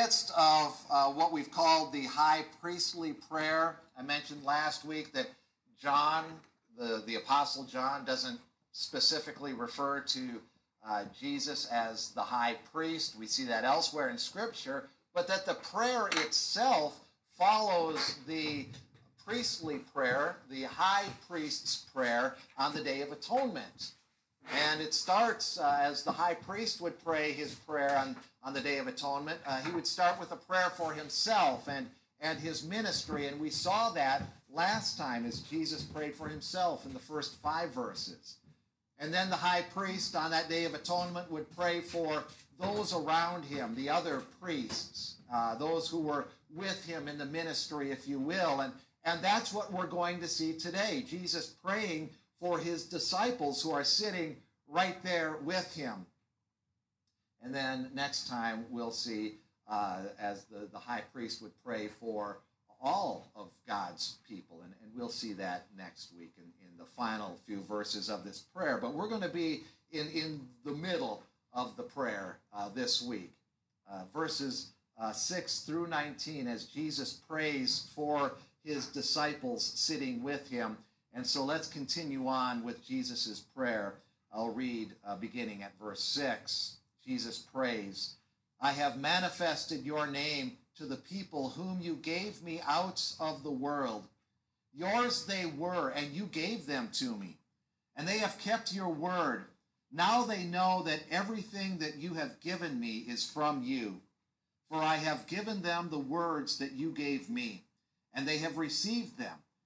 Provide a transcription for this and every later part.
midst of uh, what we've called the high priestly prayer. I mentioned last week that John, the, the Apostle John, doesn't specifically refer to uh, Jesus as the high priest. We see that elsewhere in Scripture, but that the prayer itself follows the priestly prayer, the high priest's prayer on the Day of Atonement. And it starts uh, as the high priest would pray his prayer on, on the Day of Atonement. Uh, he would start with a prayer for himself and, and his ministry. And we saw that last time as Jesus prayed for himself in the first five verses. And then the high priest on that Day of Atonement would pray for those around him, the other priests, uh, those who were with him in the ministry, if you will. And, and that's what we're going to see today. Jesus praying for his disciples who are sitting right there with him. And then next time we'll see uh, as the, the high priest would pray for all of God's people. And, and we'll see that next week in, in the final few verses of this prayer. But we're going to be in, in the middle of the prayer uh, this week. Uh, verses uh, 6 through 19 as Jesus prays for his disciples sitting with him. And so let's continue on with Jesus' prayer. I'll read uh, beginning at verse 6. Jesus prays, I have manifested your name to the people whom you gave me out of the world. Yours they were, and you gave them to me. And they have kept your word. Now they know that everything that you have given me is from you. For I have given them the words that you gave me, and they have received them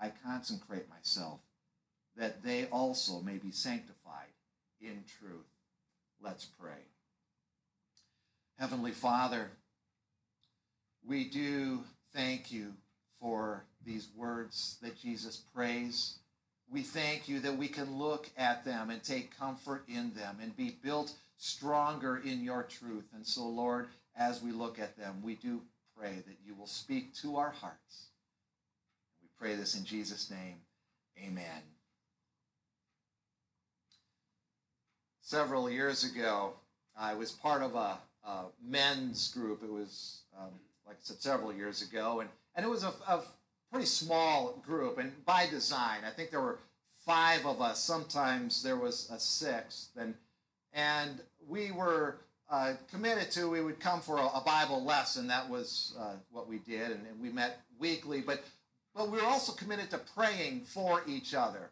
I consecrate myself, that they also may be sanctified in truth. Let's pray. Heavenly Father, we do thank you for these words that Jesus prays. We thank you that we can look at them and take comfort in them and be built stronger in your truth. And so, Lord, as we look at them, we do pray that you will speak to our hearts pray this in Jesus' name. Amen. Several years ago, I was part of a, a men's group. It was, um, like I said, several years ago, and, and it was a, a pretty small group, and by design. I think there were five of us. Sometimes there was a sixth, and and we were uh, committed to. We would come for a, a Bible lesson. That was uh, what we did, and, and, we met weekly. But but we were also committed to praying for each other.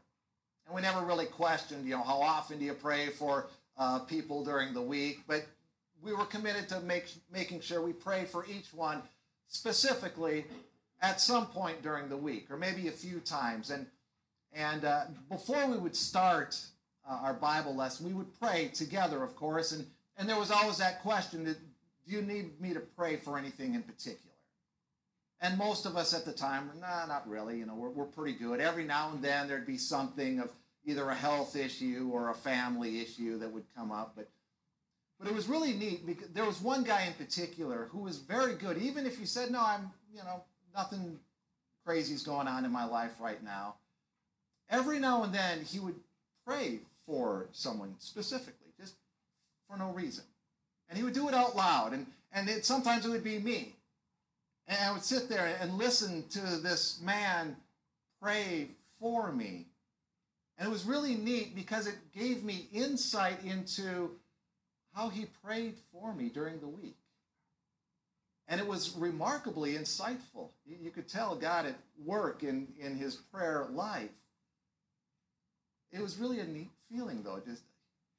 And we never really questioned, you know, how often do you pray for uh, people during the week? But we were committed to make, making sure we prayed for each one specifically at some point during the week, or maybe a few times. And and uh, before we would start uh, our Bible lesson, we would pray together, of course. And and there was always that question: that, Do you need me to pray for anything in particular? And most of us at the time were, nah, not really. You know, we're, we're pretty good. Every now and then there'd be something of either a health issue or a family issue that would come up. But, but it was really neat because there was one guy in particular who was very good. Even if you said, no, I'm, you know, nothing crazy is going on in my life right now. Every now and then, he would pray for someone specifically, just for no reason. And he would do it out loud, and, and it, sometimes it would be me. And I would sit there and listen to this man pray for me. And it was really neat because it gave me insight into how he prayed for me during the week. And it was remarkably insightful. You could tell God at work in, in his prayer life. It was really a neat feeling, though. Just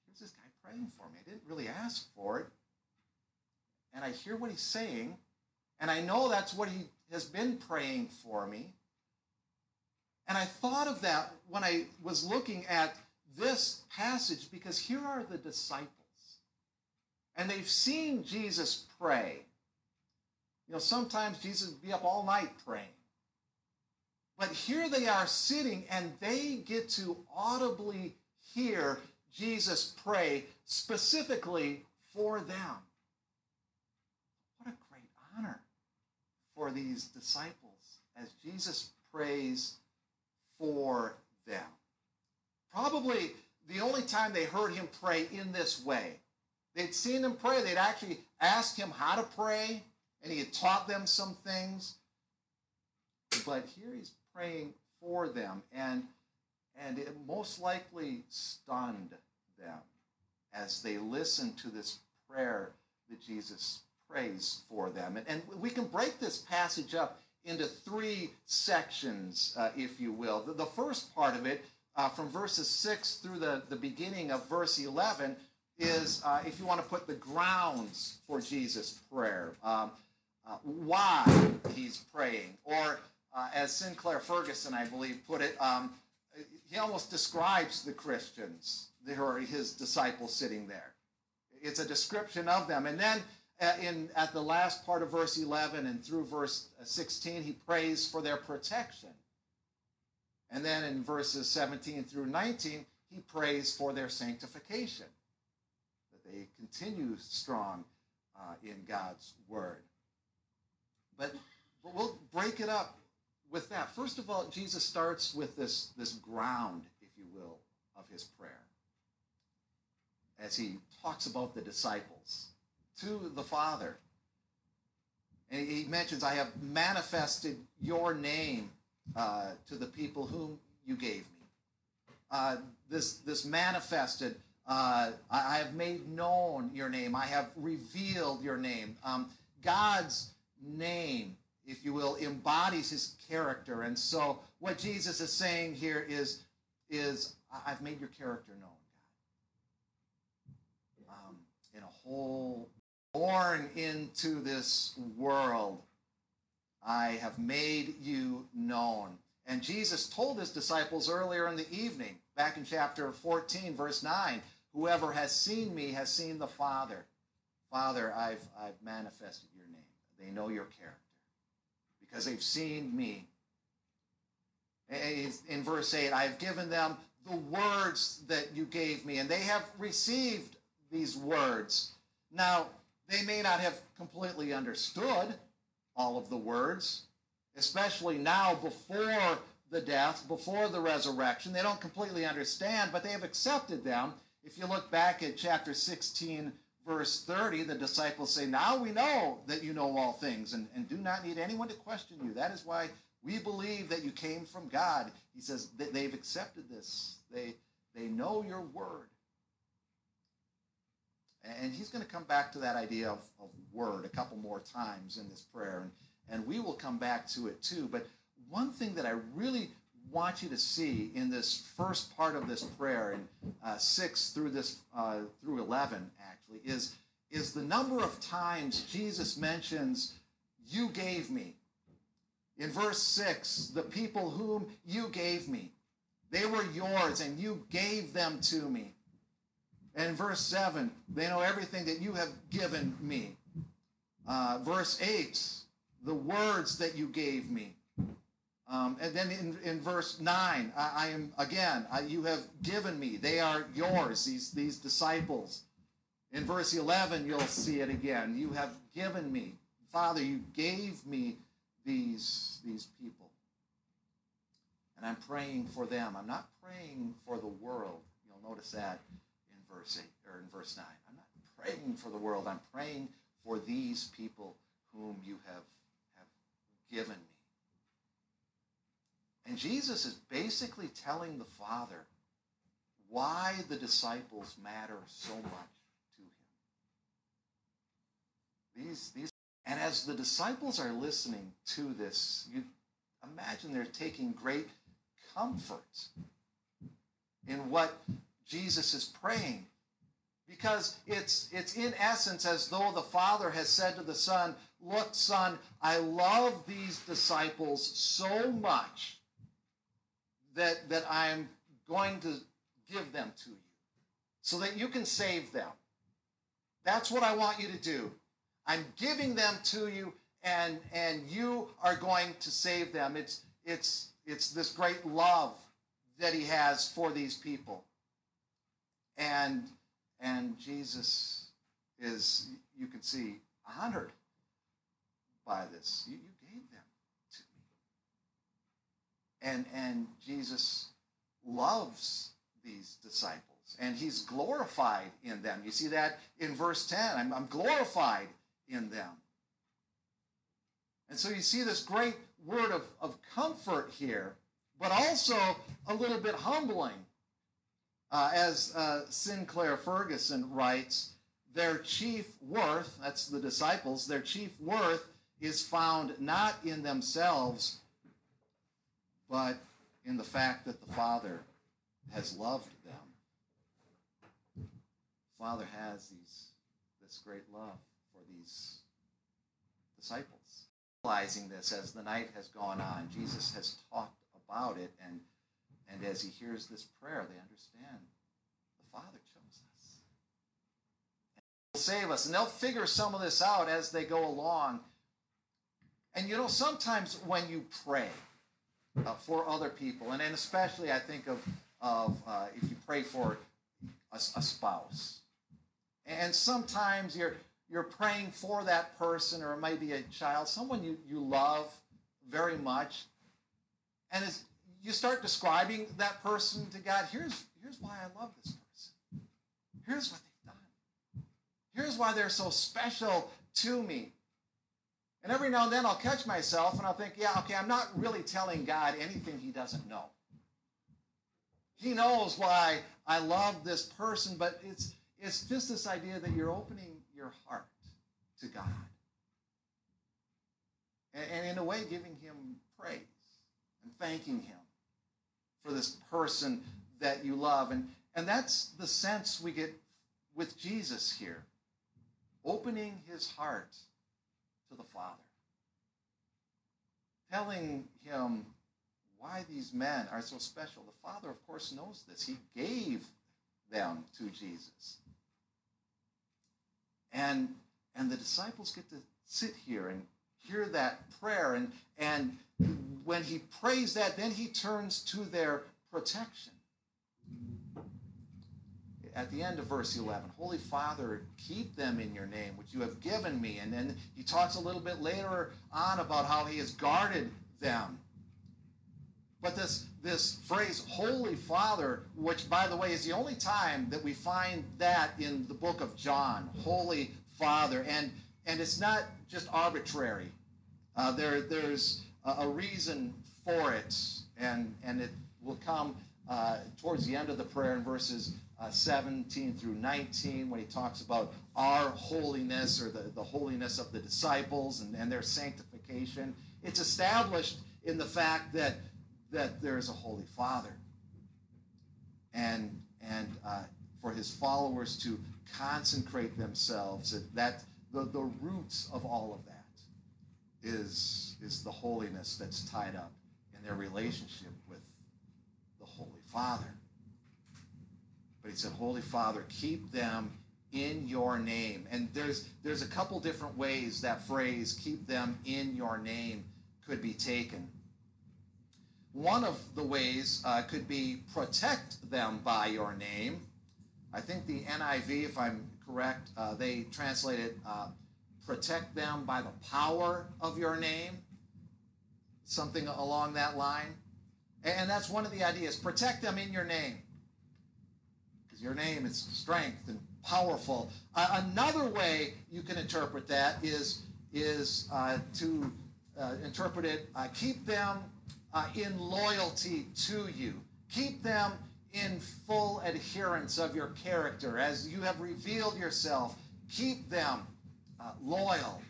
here's this guy praying for me. I didn't really ask for it. And I hear what he's saying, and I know that's what he has been praying for me. And I thought of that when I was looking at this passage because here are the disciples. And they've seen Jesus pray. You know, sometimes Jesus would be up all night praying. But here they are sitting and they get to audibly hear Jesus pray specifically for them. What a great honor for these disciples as Jesus prays for them. Probably the only time they heard him pray in this way. They'd seen him pray, they'd actually asked him how to pray, and he had taught them some things. But here he's praying for them, and, and it most likely stunned them as they listened to this prayer that Jesus for them. And, and we can break this passage up into three sections, uh, if you will. The, the, first part of it, uh, from verses 6 through the, the beginning of verse 11, is uh, if you want to put the grounds for Jesus' prayer, um, uh, why he's praying, or uh, as Sinclair Ferguson, I believe, put it, um, he almost describes the Christians, or his disciples sitting there. It's a description of them. And then in at the last part of verse 11 and through verse 16 he prays for their protection. And then in verses 17 through 19 he prays for their sanctification that they continue strong uh, in god's word. But, but we'll break it up with that. First of all jesus starts with this, this ground if you will of his prayer as he talks about the disciples to the Father. And he mentions, I have manifested your name uh, to the people whom you gave me. Uh, this, this manifested, uh, I have made known your name. I have revealed your name. Um, God's name, if you will, embodies his character. And so what Jesus is saying here is, is I've made your character known, God. Um, in a whole born into this world, I have made you known. And Jesus told his disciples earlier in the evening, back in chapter 14, verse 9, whoever has seen me has seen the Father. Father, I've, I've manifested your name. They know your character because they've seen me. In verse 8, I have given them the words that you gave me, and they have received these words. Now, they may not have completely understood all of the words, especially now before the death, before the resurrection. They don't completely understand, but they have accepted them. If you look back at chapter 16, verse 30, the disciples say, Now we know that you know all things and, and do not need anyone to question you. That is why we believe that you came from God. He says that they've accepted this. They, they know your word. And he's going to come back to that idea of, of word a couple more times in this prayer. And, and we will come back to it too. But one thing that I really want you to see in this first part of this prayer, in uh, 6 through this uh, through 11 actually, is, is the number of times Jesus mentions, You gave me. In verse 6, the people whom you gave me, they were yours, and you gave them to me. And verse 7, they know everything that you have given me. Uh, verse 8, the words that you gave me. Um, and then in, in verse 9, I, I am, again, I, you have given me. They are yours, these, these disciples. In verse 11, you'll see it again. You have given me. Father, you gave me these, these people. And I'm praying for them. I'm not praying for the world. You'll notice that verse 8 or in verse 9. I'm not praying for the world. I'm praying for these people whom you have, have given me. And Jesus is basically telling the Father why the disciples matter so much to him. These, these, and as the disciples are listening to this, you imagine they're taking great comfort in what Jesus is praying. Because it's, it's in essence as though the Father has said to the Son, Look, Son, I love these disciples so much that, that I'm going to give them to you so that you can save them. That's what I want you to do. I'm giving them to you and and you are going to save them. It's it's it's this great love that he has for these people. And and Jesus is you can see honored by this. You, you gave them to me. And and Jesus loves these disciples and he's glorified in them. You see that in verse 10. I'm, I'm glorified in them. And so you see this great word of, of comfort here, but also a little bit humbling. Uh, as uh, Sinclair Ferguson writes, their chief worth, that's the disciples, their chief worth is found not in themselves, but in the fact that the Father has loved them. Father has these this great love for these disciples. Realizing this as the night has gone on, Jesus has talked about it, and and as he hears this prayer, they understand the Father chose us. And will save us. And they'll figure some of this out as they go along. And you know, sometimes when you pray uh, for other people, and, and especially I think of of uh, if you pray for a, a spouse. And sometimes you're you're praying for that person, or maybe a child, someone you, you love very much. And as you start describing that person to God, here's, here's why I love this person. Here's what they've done. Here's why they're so special to me. And every now and then I'll catch myself and I'll think, yeah, okay, I'm not really telling God anything he doesn't know. He knows why I love this person, but it's it's just this idea that you're opening your heart to God. And, and in a way, giving him praise and thanking him for this person that you love. And, and that's the sense we get with Jesus here opening his heart to the Father, telling him why these men are so special. The Father, of course, knows this. He gave them to Jesus. And, and the disciples get to sit here and hear that prayer. And, and when he prays that, then he turns to their protection. At the end of verse 11, Holy Father, keep them in your name, which you have given me. And then he talks a little bit later on about how he has guarded them but this, this phrase, Holy Father, which, by the way, is the only time that we find that in the book of John, Holy Father. And, and it's not just arbitrary. Uh, there, there's a, reason for it, and, and it will come uh, towards the end of the prayer in verses uh, 17 through 19 when he talks about our holiness or the, the holiness of the disciples and, and their sanctification. It's established in the fact that that there is a Holy Father. And, and uh, for his followers to consecrate themselves, that the, the roots of all of that is, is the holiness that's tied up in their relationship with the Holy Father. But he said, Holy Father, keep them in your name. And there's there's a couple different ways that phrase keep them in your name could be taken. One of the ways uh, could be protect them by your name. I think the NIV, if I'm correct, uh, they translate it uh, protect them by the power of your name. something along that line. And that's one of the ideas. Protect them in your name. Because your name is strength and powerful. Uh, another way you can interpret that is, is uh, to uh, interpret it uh, keep them uh, in loyalty to you, keep them in full adherence of your character as you have revealed yourself. Keep them uh, loyal.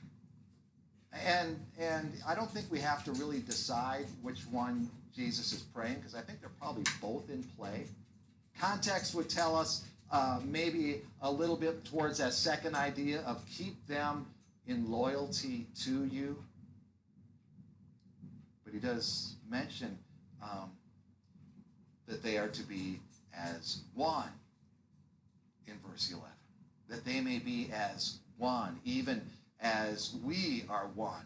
And, and I don't think we have to really decide which one Jesus is praying because I think they're probably both in play. Context would tell us uh, maybe a little bit towards that second idea of keep them in loyalty to you. But he does mention um, that they are to be as one in verse 11, that they may be as one, even as we are one.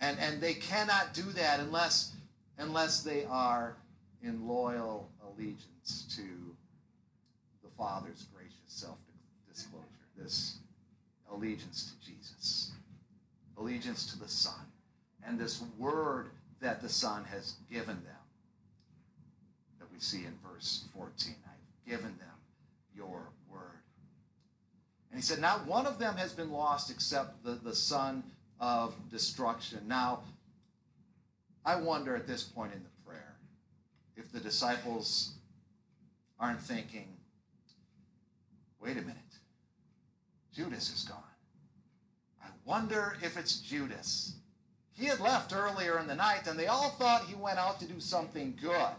And, and they cannot do that unless, unless they are in loyal allegiance to the Father's gracious self disclosure, this allegiance to Jesus, allegiance to the Son, and this word that the Son has given them that we see in verse 14. I've given them your and he said, Not one of them has been lost except the, the son of destruction. Now, I wonder at this point in the prayer if the disciples aren't thinking, wait a minute, Judas is gone. I wonder if it's Judas. He had left earlier in the night, and they all thought he went out to do something good.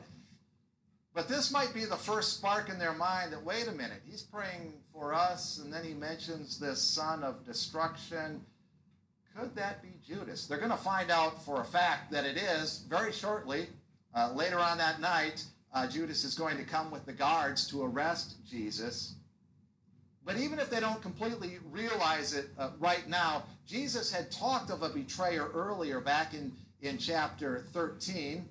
But this might be the first spark in their mind that, wait a minute, he's praying for us, and then he mentions this son of destruction. Could that be Judas? They're going to find out for a fact that it is very shortly. Uh, later on that night, uh, Judas is going to come with the guards to arrest Jesus. But even if they don't completely realize it uh, right now, Jesus had talked of a betrayer earlier back in, in chapter 13.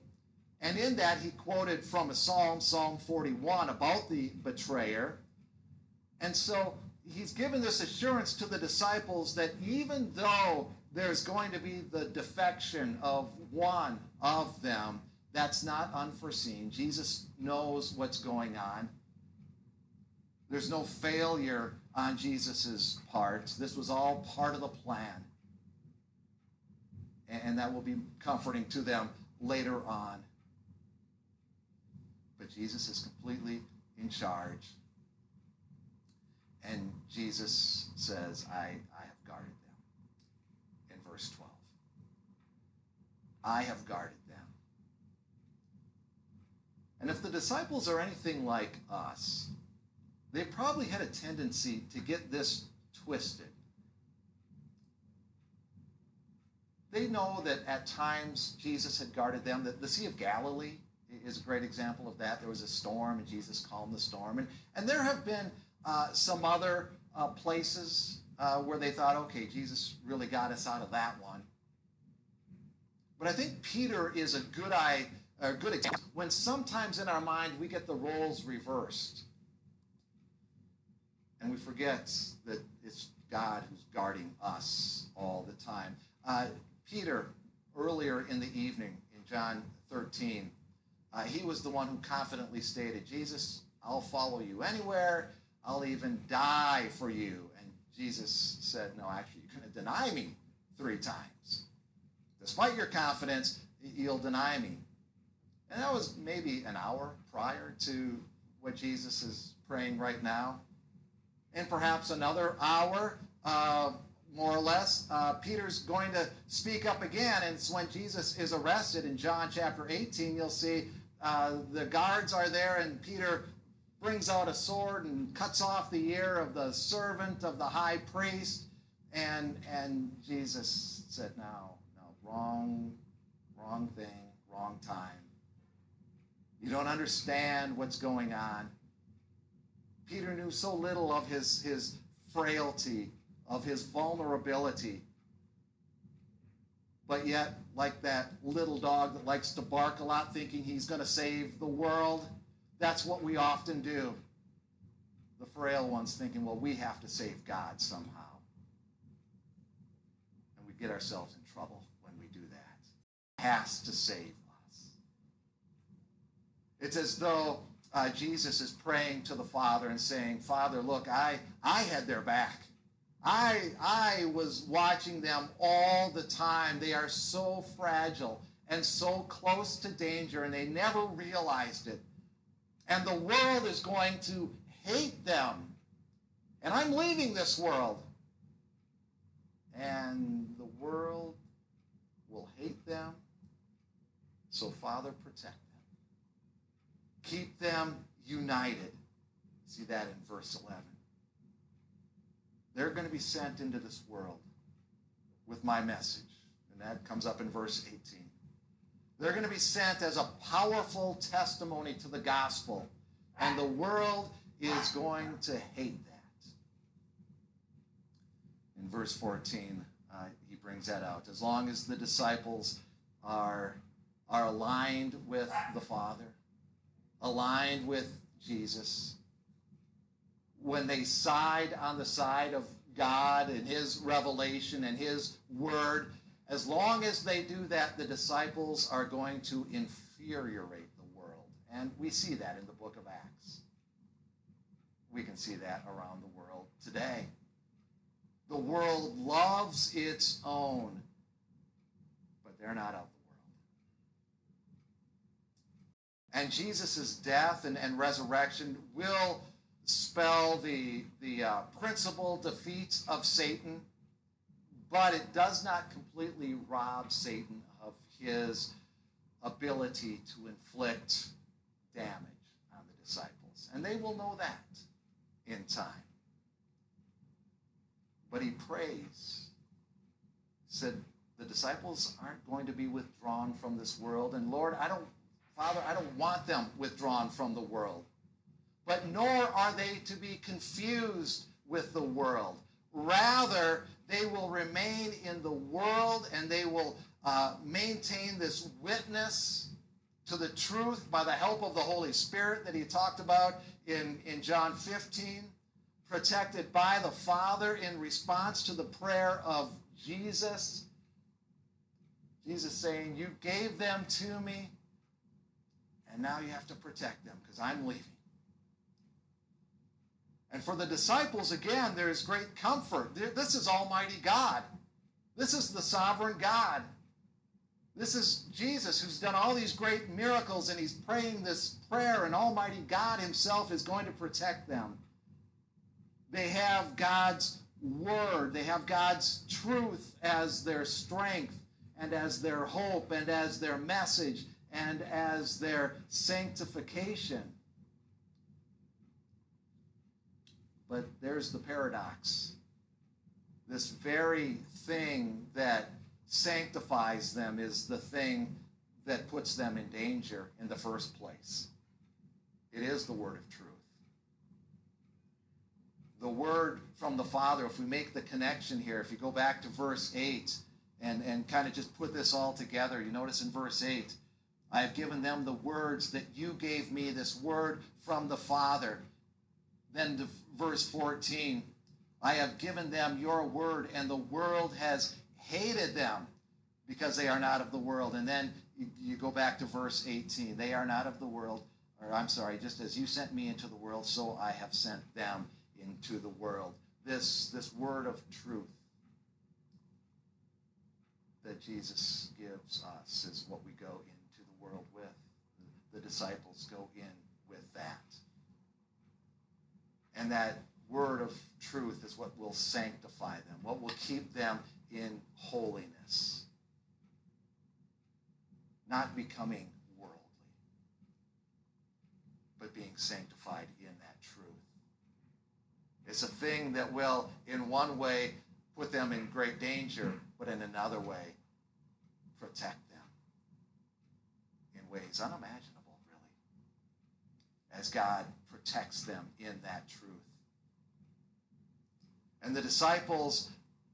And in that, he quoted from a psalm, Psalm 41, about the betrayer. And so he's given this assurance to the disciples that even though there's going to be the defection of one of them, that's not unforeseen. Jesus knows what's going on. There's no failure on Jesus' part. This was all part of the plan. And that will be comforting to them later on. Jesus is completely in charge. And Jesus says, I, I have guarded them. In verse 12, I have guarded them. And if the disciples are anything like us, they probably had a tendency to get this twisted. They know that at times Jesus had guarded them, that the Sea of Galilee is a great example of that. There was a storm, and Jesus calmed the storm. And, and there have been uh, some other uh, places uh, where they thought, okay, Jesus really got us out of that one. But I think Peter is a good eye, a good example. When sometimes in our mind we get the roles reversed, and we forget that it's God who's guarding us all the time. Uh, Peter, earlier in the evening in John 13, uh, he was the one who confidently stated, Jesus, I'll follow you anywhere. I'll even die for you. And Jesus said, No, actually, you're going to deny me three times. Despite your confidence, you'll deny me. And that was maybe an hour prior to what Jesus is praying right now. And perhaps another hour, uh, more or less, uh, Peter's going to speak up again. And when Jesus is arrested in John chapter 18, you'll see uh, the guards are there, and Peter brings out a sword and cuts off the ear of the servant of the high priest. And, and Jesus said, No, no, wrong, wrong thing, wrong time. You don't understand what's going on. Peter knew so little of his, his frailty, of his vulnerability. But yet, like that little dog that likes to bark a lot, thinking he's going to save the world, that's what we often do. The frail ones thinking, well, we have to save God somehow. And we get ourselves in trouble when we do that. has to save us. It's as though uh, Jesus is praying to the Father and saying, Father, look, I, I had their back. I, I was watching them all the time. They are so fragile and so close to danger, and they never realized it. And the world is going to hate them. And I'm leaving this world. And the world will hate them. So, Father, protect them. Keep them united. See that in verse 11. They're going to be sent into this world with my message. And that comes up in verse 18. They're going to be sent as a powerful testimony to the gospel. And the world is going to hate that. In verse 14, uh, he brings that out. As long as the disciples are, are aligned with the Father, aligned with Jesus, when they side on the side of God and His revelation and His word, as long as they do that, the disciples are going to infuriate the world. And we see that in the book of Acts. We can see that around the world today. The world loves its own, but they're not of the world. And Jesus' death and, and resurrection will spell the, the uh, principal defeats of Satan, but it does not completely rob Satan of his ability to inflict damage on the disciples. And they will know that in time. But he prays, said, the disciples aren't going to be withdrawn from this world. And Lord, I don't, Father, I don't want them withdrawn from the world but nor are they to be confused with the world. Rather, they will remain in the world and they will uh, maintain this witness to the truth by the help of the Holy Spirit that he talked about in, in John 15, protected by the Father in response to the prayer of Jesus. Jesus saying, You gave them to me, and now you have to protect them because I'm leaving. And for the disciples, again, there is great comfort. This is Almighty God. This is the sovereign God. This is Jesus who's done all these great miracles and he's praying this prayer, and Almighty God Himself is going to protect them. They have God's word, they have God's truth as their strength and as their hope and as their message and as their sanctification. But there's the paradox. This very thing that sanctifies them is the thing that puts them in danger in the first place. It is the word of truth. The word from the Father, if we make the connection here, if you go back to verse 8 and, and kind of just put this all together, you notice in verse 8, I have given them the words that you gave me, this word from the Father. Then the verse 14 I have given them your word, and the world has hated them because they are not of the world. And then you, you, go back to verse 18 they are not of the world, or I'm sorry, just as you sent me into the world, so I have sent them into the world. This, this word of truth that Jesus gives us is what we go into the world with. The disciples go in with that. And that word of truth is what will sanctify them, what will keep them in holiness, not becoming worldly, but being sanctified in that truth. It's a thing that will, in one way, put them in great danger, but in another way, protect them in ways unimaginable, as God protects them in that truth. And the disciples,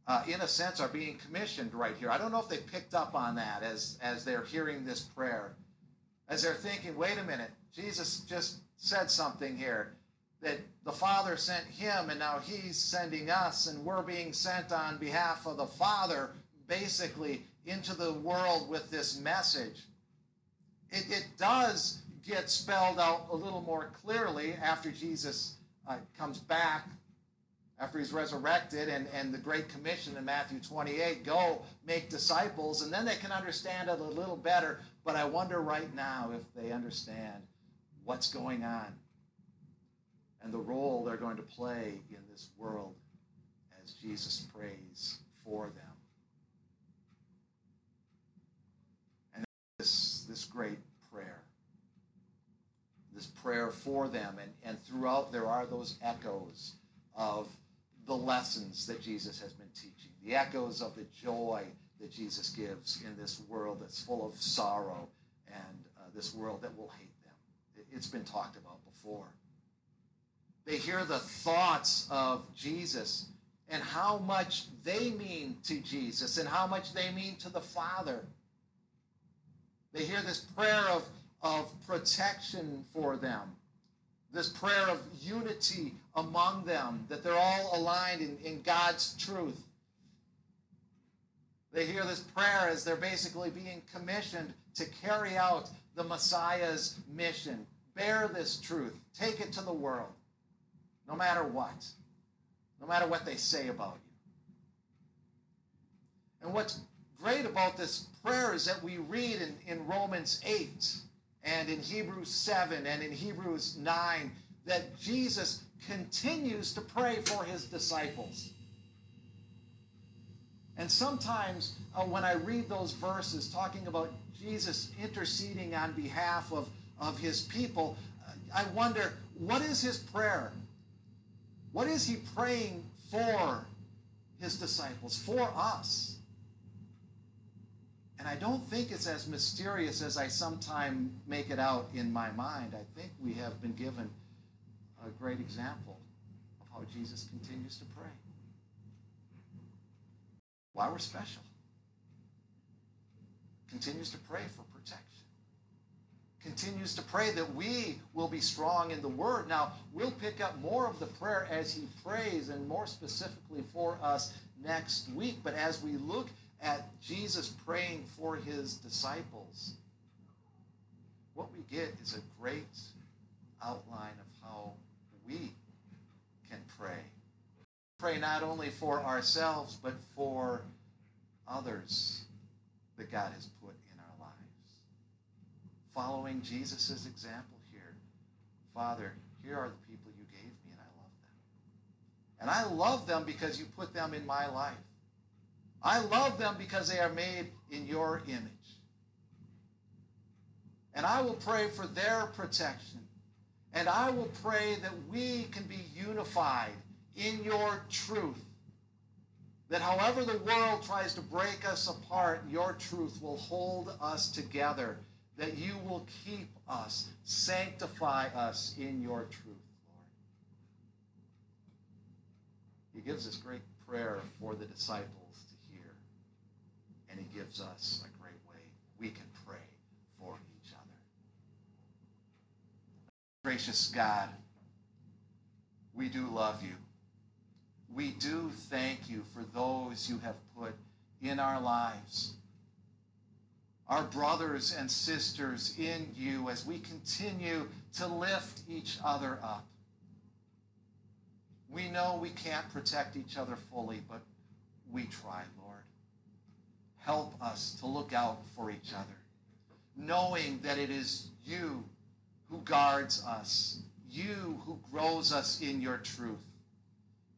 uh, in a sense, are being commissioned right here. I don't know if they picked up on that as, as they're hearing this prayer, as they're thinking, wait a minute, Jesus just said something here that the Father sent him and now he's sending us, and we're being sent on behalf of the Father, basically into the world with this message, it, it does get spelled out a little more clearly after Jesus uh, comes back, after he's resurrected, and, and the Great Commission in Matthew 28 go make disciples, and then they can understand it a little better. But I wonder right now if they understand what's going on and the role they're going to play in this world as Jesus prays for them. And this, this great this prayer for them, and, and throughout there are those echoes of the lessons that Jesus has been teaching, the echoes of the joy that Jesus gives in this world that's full of sorrow and uh, this world that will hate them. It's been talked about before. They hear the thoughts of Jesus and how much they mean to Jesus and how much they mean to the Father. They hear this prayer of, of protection for them, this prayer of unity among them, that they're all aligned in, in God's truth. They hear this prayer as they're basically being commissioned to carry out the Messiah's mission. Bear this truth, take it to the world, no matter what, no matter what they say about you. And what's great about this prayer is that we read in, in Romans 8 and in Hebrews 7 and in Hebrews 9 that Jesus continues to pray for his disciples. And sometimes uh, when I read those verses talking about Jesus interceding on behalf of, of his people, I wonder what is his prayer? What is he praying for his disciples, for us? And I don't think it's as mysterious as I sometimes make it out in my mind. I think we have been given a great example of how Jesus continues to pray. Why we're special. Continues to pray for protection. Continues to pray that we will be strong in the word. Now, we'll pick up more of the prayer as he prays and more specifically for us next week. But as we look at Jesus praying for his disciples, what we get is a great outline of how we can pray. Pray not only for ourselves, but for others that God has put in our lives. Following Jesus' example here, Father, here are the people you gave me, and I love them. And I love them because you put them in my life. I love them because they are made in your image. And I will pray for their protection. And I will pray that we can be unified in your truth. That however the world tries to break us apart, your truth will hold us together. That you will keep us, sanctify us in your truth, Lord. He gives this great prayer for the disciples and he gives us a great way we can pray for each other. Gracious God, we do love you. We do thank you for those you have put in our lives. Our brothers and sisters in you as we continue to lift each other up. We know we can't protect each other fully, but we try, help us to look out for each other, knowing that it is you who guards us, you who grows us in your truth,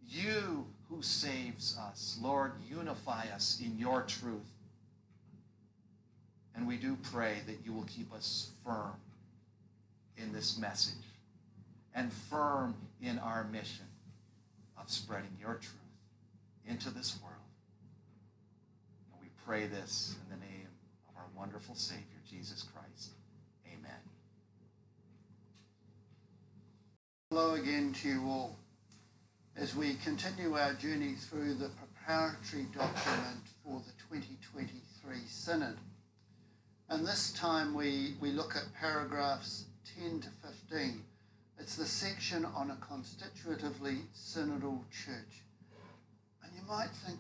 you who saves us. Lord, unify us in your truth. And we do pray that you will keep us firm in this message and firm in our mission of spreading your truth into this world pray this in the name of our wonderful Savior, Jesus Christ. Amen. Hello again to you all as we continue our journey through the preparatory document for the 2023 Synod. And this time we, we look at paragraphs 10 to 15. It's the section on a constitutively synodal church. And you might think,